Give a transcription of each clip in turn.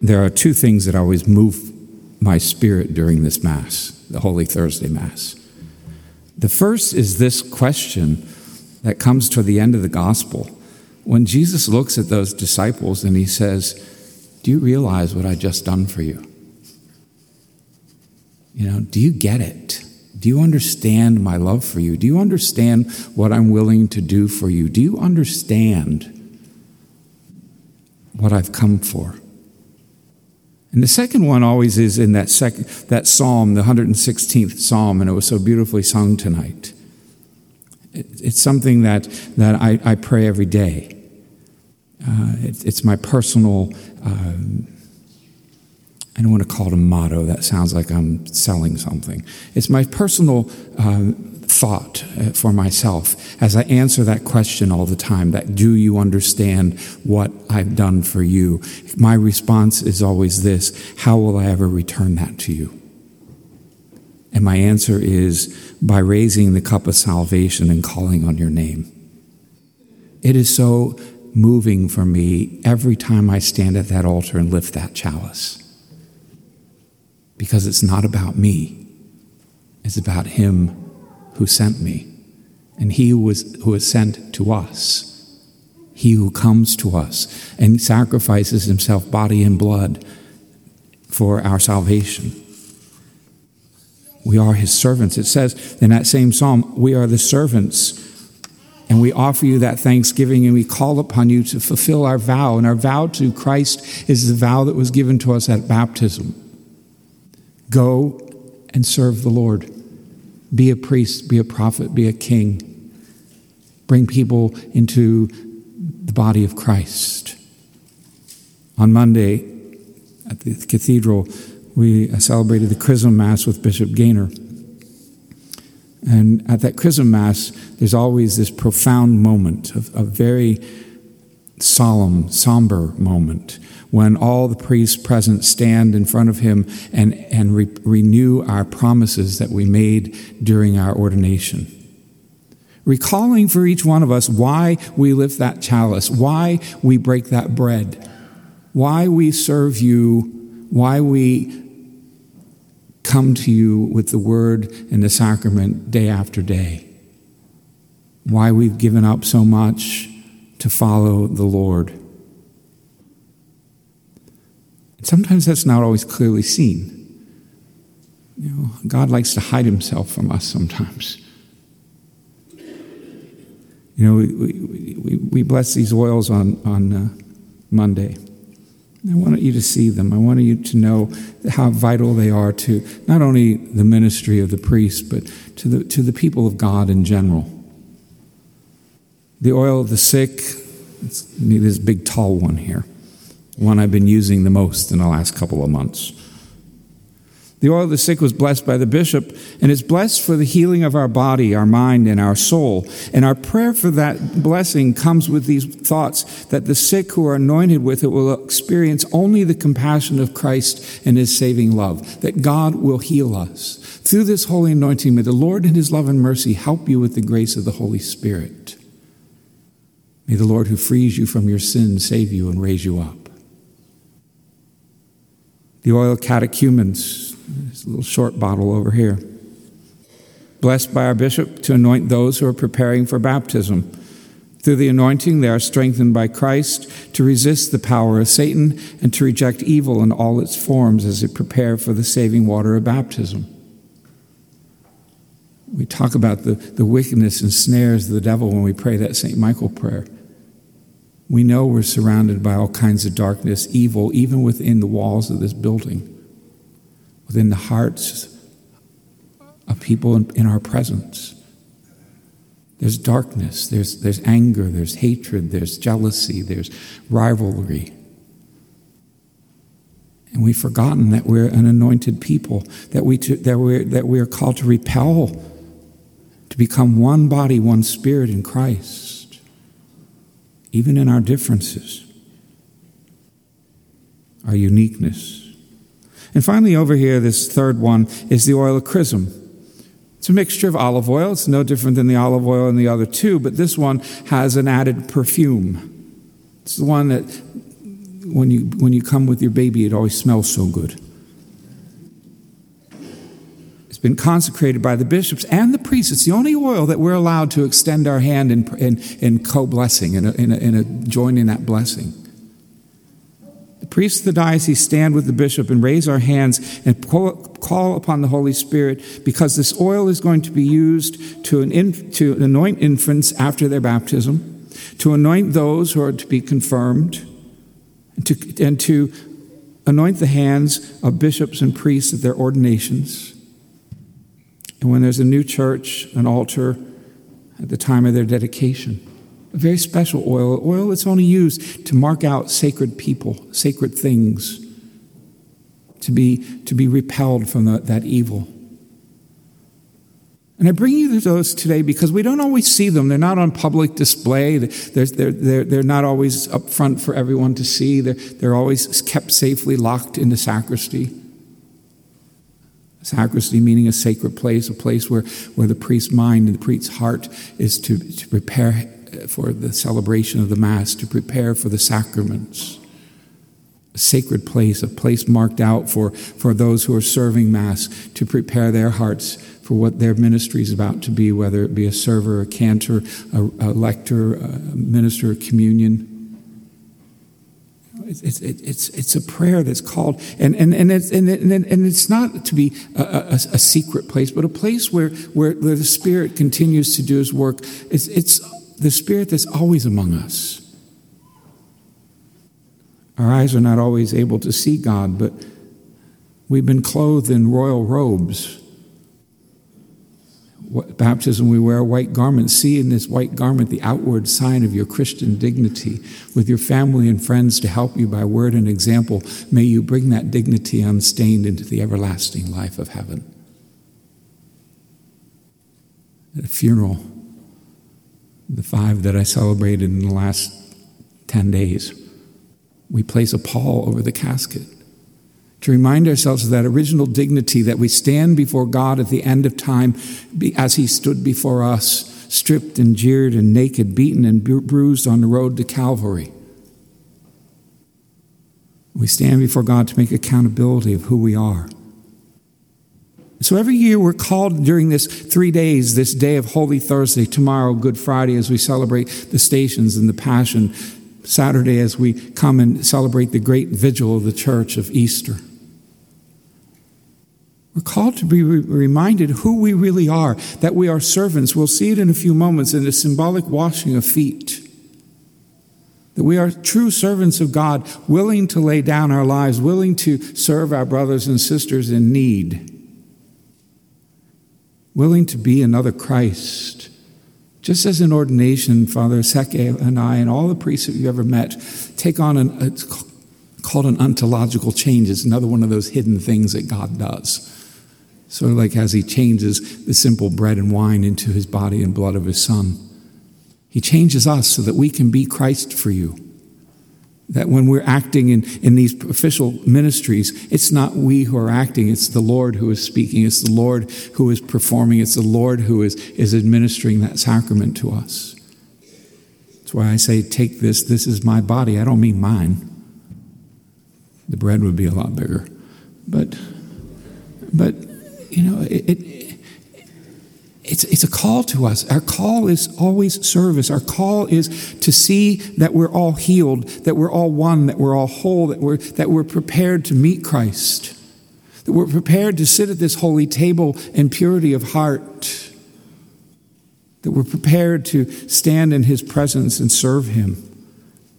There are two things that always move my spirit during this Mass, the Holy Thursday Mass. The first is this question that comes toward the end of the Gospel. When Jesus looks at those disciples and he says, Do you realize what I just done for you? You know, do you get it? Do you understand my love for you? Do you understand what I'm willing to do for you? Do you understand what I've come for? And the second one always is in that, second, that psalm, the 116th psalm, and it was so beautifully sung tonight. It, it's something that, that I, I pray every day. Uh, it, it's my personal um, I don't want to call it a motto. That sounds like I'm selling something. It's my personal uh, thought uh, for myself as I answer that question all the time that do you understand what I've done for you? My response is always this how will I ever return that to you? And my answer is by raising the cup of salvation and calling on your name. It is so moving for me every time I stand at that altar and lift that chalice because it's not about me, it's about Him who sent me, and He who, was, who is sent to us, He who comes to us and sacrifices Himself, body and blood, for our salvation. We are His servants. It says in that same psalm, we are the servants. And we offer you that thanksgiving and we call upon you to fulfill our vow. And our vow to Christ is the vow that was given to us at baptism. Go and serve the Lord. Be a priest, be a prophet, be a king. Bring people into the body of Christ. On Monday at the cathedral, we celebrated the Chrism Mass with Bishop Gainer. And at that Chrism Mass, there's always this profound moment, of a very solemn, somber moment when all the priests present stand in front of him and, and re- renew our promises that we made during our ordination. Recalling for each one of us why we lift that chalice, why we break that bread, why we serve you, why we come to you with the word and the sacrament day after day, why we've given up so much to follow the Lord. Sometimes that's not always clearly seen. You know, God likes to hide himself from us sometimes. You know, we, we, we bless these oils on, on uh, Monday. I want you to see them. I want you to know how vital they are to not only the ministry of the priest, but to the, to the people of God in general. The oil of the sick, it's this big tall one here one I've been using the most in the last couple of months. The oil of the sick was blessed by the bishop, and it's blessed for the healing of our body, our mind, and our soul. And our prayer for that blessing comes with these thoughts that the sick who are anointed with it will experience only the compassion of Christ and his saving love, that God will heal us. Through this holy anointing, may the Lord in his love and mercy help you with the grace of the Holy Spirit. May the Lord who frees you from your sins save you and raise you up the oil catechumens, this little short bottle over here. Blessed by our bishop to anoint those who are preparing for baptism. Through the anointing, they are strengthened by Christ to resist the power of Satan and to reject evil in all its forms as they prepare for the saving water of baptism. We talk about the, the wickedness and snares of the devil when we pray that St. Michael prayer. We know we're surrounded by all kinds of darkness, evil, even within the walls of this building, within the hearts of people in, in our presence. There's darkness, there's, there's anger, there's hatred, there's jealousy, there's rivalry. And we've forgotten that we're an anointed people, that, we to, that, we're, that we are called to repel, to become one body, one spirit in Christ even in our differences, our uniqueness. And finally, over here, this third one is the oil of chrism. It's a mixture of olive oil. It's no different than the olive oil in the other two, but this one has an added perfume. It's the one that when you, when you come with your baby, it always smells so good. Been consecrated by the bishops and the priests. It's the only oil that we're allowed to extend our hand in, in, in co blessing, in, a, in, a, in a join in that blessing. The priests of the diocese stand with the bishop and raise our hands and call upon the Holy Spirit because this oil is going to be used to, an to anoint infants after their baptism, to anoint those who are to be confirmed, and to, and to anoint the hands of bishops and priests at their ordinations. And when there's a new church, an altar, at the time of their dedication a very special oil, oil that's only used to mark out sacred people, sacred things, to be, to be repelled from the, that evil. And I bring you those today because we don't always see them. They're not on public display. They're, they're, they're, they're not always up front for everyone to see. They're, they're always kept safely locked in the sacristy. Sacristy meaning a sacred place, a place where, where the priest's mind and the priest's heart is to, to prepare for the celebration of the Mass, to prepare for the sacraments. A sacred place, a place marked out for, for those who are serving Mass, to prepare their hearts for what their ministry is about to be, whether it be a server, a cantor, a, a lector, a minister of communion. It's, it's, it's, it's a prayer that's called, and, and, and, it's, and, and it's not to be a, a, a secret place, but a place where, where, where the Spirit continues to do His work. It's, it's the Spirit that's always among us. Our eyes are not always able to see God, but we've been clothed in royal robes. Baptism, we wear a white garment. See in this white garment the outward sign of your Christian dignity. With your family and friends to help you by word and example, may you bring that dignity unstained into the everlasting life of heaven. At a funeral, the five that I celebrated in the last 10 days, we place a pall over the casket to remind ourselves of that original dignity that we stand before God at the end of time as He stood before us, stripped and jeered and naked, beaten and bruised on the road to Calvary. We stand before God to make accountability of who we are. So every year we're called during this three days, this day of Holy Thursday, tomorrow, Good Friday, as we celebrate the stations and the Passion, Saturday, as we come and celebrate the great vigil of the church of Easter. We're called to be re- reminded who we really are, that we are servants. We'll see it in a few moments in the symbolic washing of feet. That we are true servants of God, willing to lay down our lives, willing to serve our brothers and sisters in need willing to be another Christ. Just as in ordination, Father Seke and I and all the priests that you've ever met take on an, it's called an ontological change. It's another one of those hidden things that God does. Sort of like as he changes the simple bread and wine into his body and blood of his son. He changes us so that we can be Christ for you. That when we're acting in, in these official ministries, it's not we who are acting, it's the Lord who is speaking, it's the Lord who is performing, it's the Lord who is, is administering that sacrament to us. That's why I say, take this, this is my body. I don't mean mine. The bread would be a lot bigger. But, but you know, it, it it's, it's a call to us. Our call is always service. Our call is to see that we're all healed, that we're all one, that we're all whole, that we're, that we're prepared to meet Christ, that we're prepared to sit at this holy table in purity of heart, that we're prepared to stand in his presence and serve him,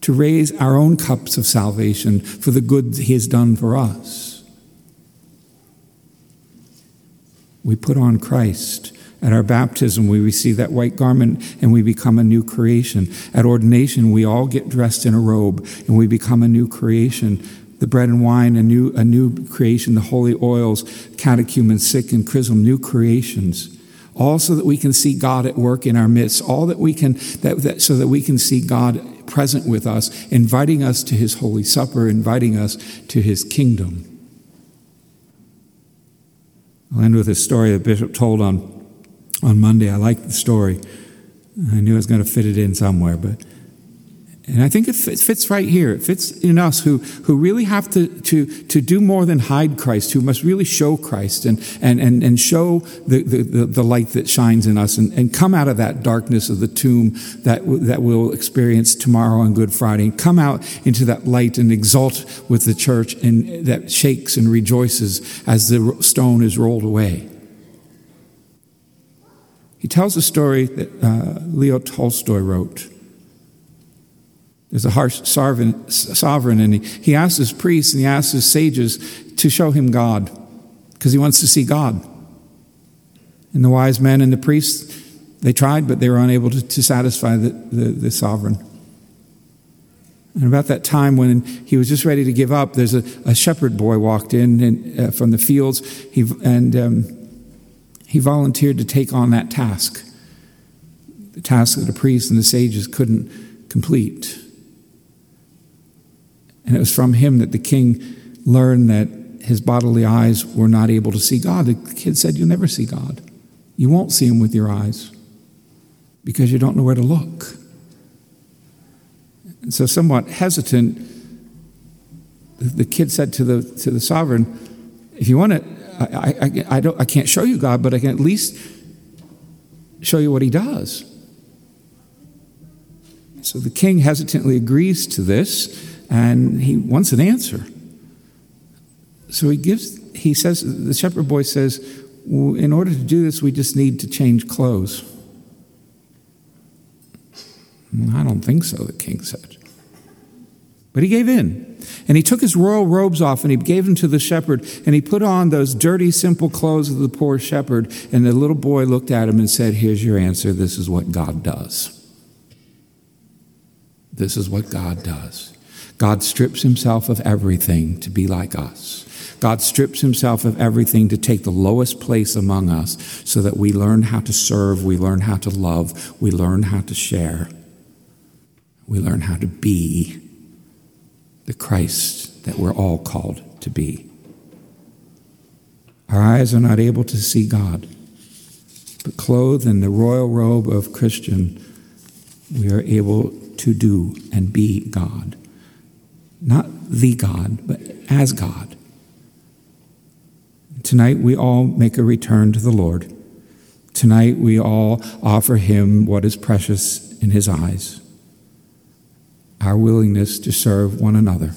to raise our own cups of salvation for the good he has done for us. We put on Christ at our baptism, we receive that white garment and we become a new creation. At ordination, we all get dressed in a robe and we become a new creation. The bread and wine, a new, a new creation, the holy oils, catechumen, sick, and chrism, new creations. All so that we can see God at work in our midst, all that we can, that, that, so that we can see God present with us, inviting us to his holy supper, inviting us to his kingdom. I'll end with a story the bishop told on on Monday. I liked the story. I knew I was going to fit it in somewhere, but And I think it fits right here. It fits in us who, who really have to, to, to do more than hide Christ, who must really show Christ and, and, and, and show the, the, the light that shines in us and, and come out of that darkness of the tomb that, that we'll experience tomorrow on Good Friday and come out into that light and exult with the church and that shakes and rejoices as the stone is rolled away. He tells a story that uh, Leo Tolstoy wrote there's a harsh sovereign, and he, he asks his priests and he asks his sages to show him God because he wants to see God. And the wise men and the priests, they tried, but they were unable to, to satisfy the, the, the sovereign. And about that time when he was just ready to give up, there's a, a shepherd boy walked in and, uh, from the fields, he, and um, he volunteered to take on that task, the task that the priests and the sages couldn't complete. And it was from him that the king learned that his bodily eyes were not able to see God. The kid said, You'll never see God. You won't see him with your eyes because you don't know where to look. And so, somewhat hesitant, the kid said to the, to the sovereign, If you want it, I, I, I, don't, I can't show you God, but I can at least show you what he does. So the king hesitantly agrees to this and he wants an answer. So he gives, he says, the shepherd boy says, in order to do this, we just need to change clothes. I don't think so, the king said. But he gave in. And he took his royal robes off and he gave them to the shepherd. And he put on those dirty, simple clothes of the poor shepherd. And the little boy looked at him and said, Here's your answer. This is what God does. This is what God does. God strips himself of everything to be like us. God strips himself of everything to take the lowest place among us so that we learn how to serve, we learn how to love, we learn how to share, we learn how to be the Christ that we're all called to be. Our eyes are not able to see God, but clothed in the royal robe of Christian, we are able to do and be God not the God, but as God. Tonight, we all make a return to the Lord. Tonight, we all offer Him what is precious in His eyes our willingness to serve one another,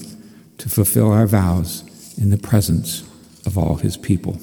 to fulfill our vows in the presence of all His people.